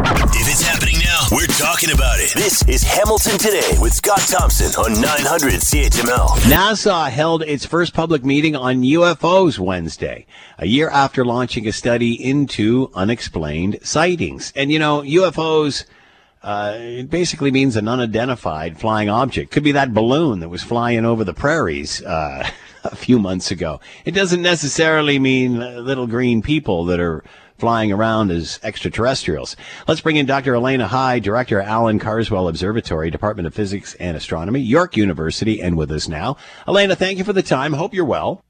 If it's happening now, we're talking about it. This is Hamilton Today with Scott Thompson on 900 CHML. NASA held its first public meeting on UFOs Wednesday, a year after launching a study into unexplained sightings. And you know, UFOs, uh, it basically means an unidentified flying object. Could be that balloon that was flying over the prairies, uh, a few months ago. It doesn't necessarily mean little green people that are flying around as extraterrestrials. Let's bring in Dr. Elaina Hyde, Director, Allan Carswell Observatory, Department of Physics and Astronomy, York University, and with us now. Elaina, thank you for the time. Hope you're well.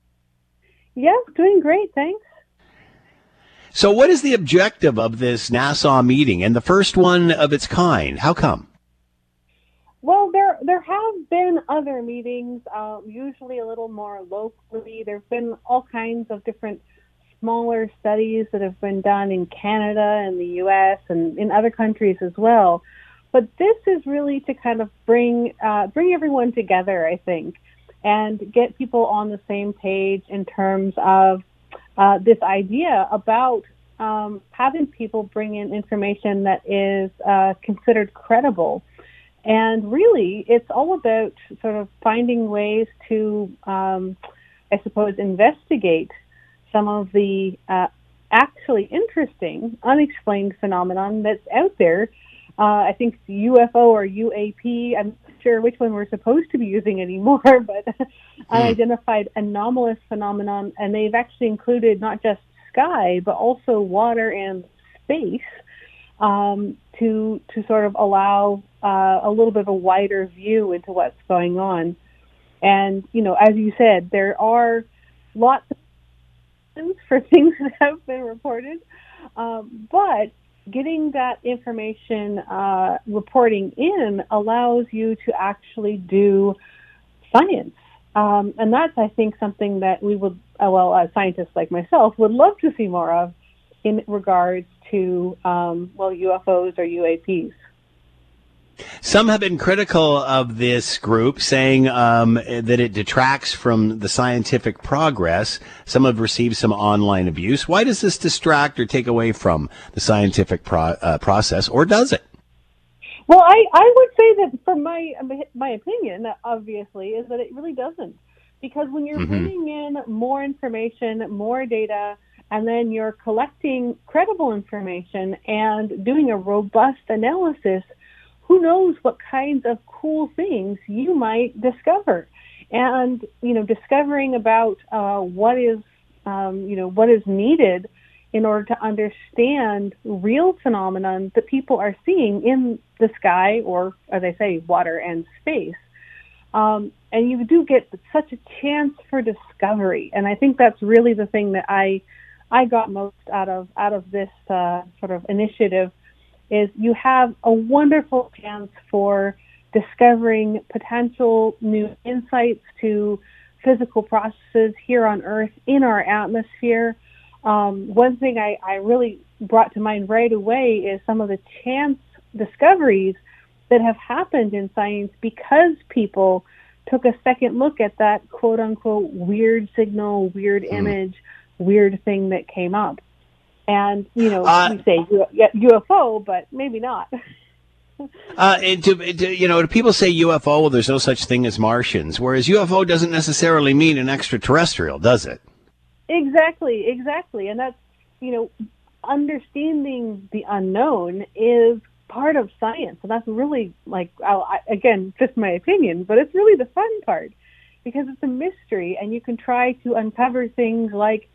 Yeah, doing great. Thanks. So, what is the objective of this NASA meeting and the first one of its kind? How come? Well, there there have been other meetings, um, usually a little more locally. There've been all kinds of different smaller studies that have been done in Canada and the U.S. and in other countries as well. But this is really to kind of bring uh, bring everyone together, I think, and get people on the same page in terms of uh, this idea about um, having people bring in information that is uh, considered credible. And really, it's all about sort of finding ways to, um, I suppose, investigate some of the uh, actually interesting, unexplained phenomenon that's out there. Uh, I think UFO or UAP, I'm not sure which one we're supposed to be using anymore, but hmm. unidentified anomalous phenomenon, and they've actually included not just sky, but also water and space um, to to sort of allow uh, a little bit of a wider view into what's going on. And you know, as you said, there are lots of for things that have been reported. Um, but getting that information uh, reporting in allows you to actually do science. Um, and that's, I think, something that we would, uh, well, scientists like myself would love to see more of in regards to, um, well, UFOs or UAPs. Some have been critical of this group, saying um, that it detracts from the scientific progress. Some have received some online abuse. Why does this distract or take away from the scientific pro- uh, process, or does it? Well, I, I would say that, from my my opinion, obviously, is that it really doesn't, because when you're mm-hmm. bringing in more information, more data, and then you're collecting credible information and doing a robust analysis who knows what kinds of cool things you might discover. And, you know, discovering about uh, what is, um, you know, what is needed in order to understand real phenomenon that people are seeing in the sky or, as I say, water and space. Um, and you do get such a chance for discovery. And I think that's really the thing that I, I got most out of out of this uh, sort of initiative is you have a wonderful chance for discovering potential new insights to physical processes here on Earth in our atmosphere. Um, one thing I, I really brought to mind right away is some of the chance discoveries that have happened in science because people took a second look at that quote unquote weird signal, weird mm. image, weird thing that came up. And, you know, uh, we say UFO, but maybe not. uh, and to, to, you know, people say UFO, well, there's no such thing as Martians, whereas UFO doesn't necessarily mean an extraterrestrial, does it? Exactly, exactly. And that's, you know, understanding the unknown is part of science. And that's really, like, I, again, just my opinion, but it's really the fun part because it's a mystery and you can try to uncover things like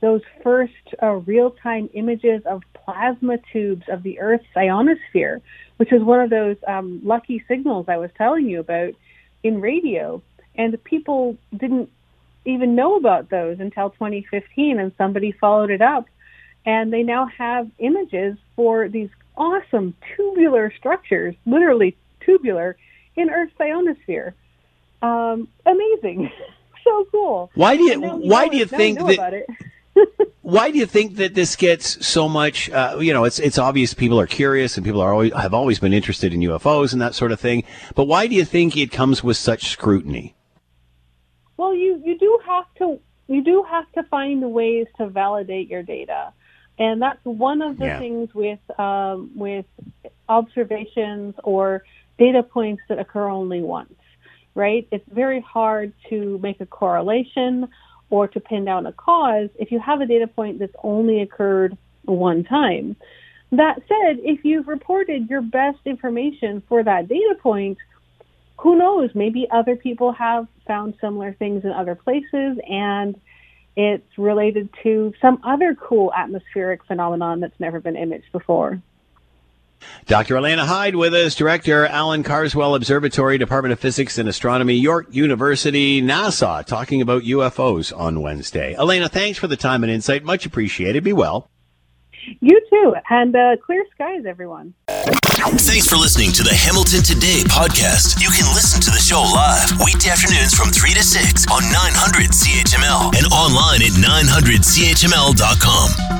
those first uh, real-time images of plasma tubes of the Earth's ionosphere, which is one of those um, lucky signals I was telling you about in radio. And people didn't even know about those until 2015, and somebody followed it up. And they now have images for these awesome tubular structures, literally tubular, in Earth's ionosphere. Um, amazing. so cool. Why do you, why do you think that? why do you think that this gets so much? Uh, you know, it's it's obvious people are curious and people are always have always been interested in UFOs and that sort of thing. But why do you think it comes with such scrutiny? Well, you you do have to you do have to find ways to validate your data, And that's one of the Yeah. things with um, with observations or data points that occur only once, right? It's very hard to make a correlation or to pin down a cause if you have a data point that's only occurred one time. That said, if you've reported your best information for that data point, who knows? Maybe other people have found similar things in other places and it's related to some other cool atmospheric phenomenon that's never been imaged before. Dr. Elaina Hyde with us, Director, Allan Carswell Observatory, Department of Physics and Astronomy, York University, NASA, talking about UFOs on Wednesday. Elaina, thanks for the time and insight. Much appreciated. Be well. You too, and uh, clear skies, everyone. Thanks for listening to the Hamilton Today podcast. You can listen to the show live weekday afternoons from 3 to 6 on 900 CHML and online at 900CHML.com.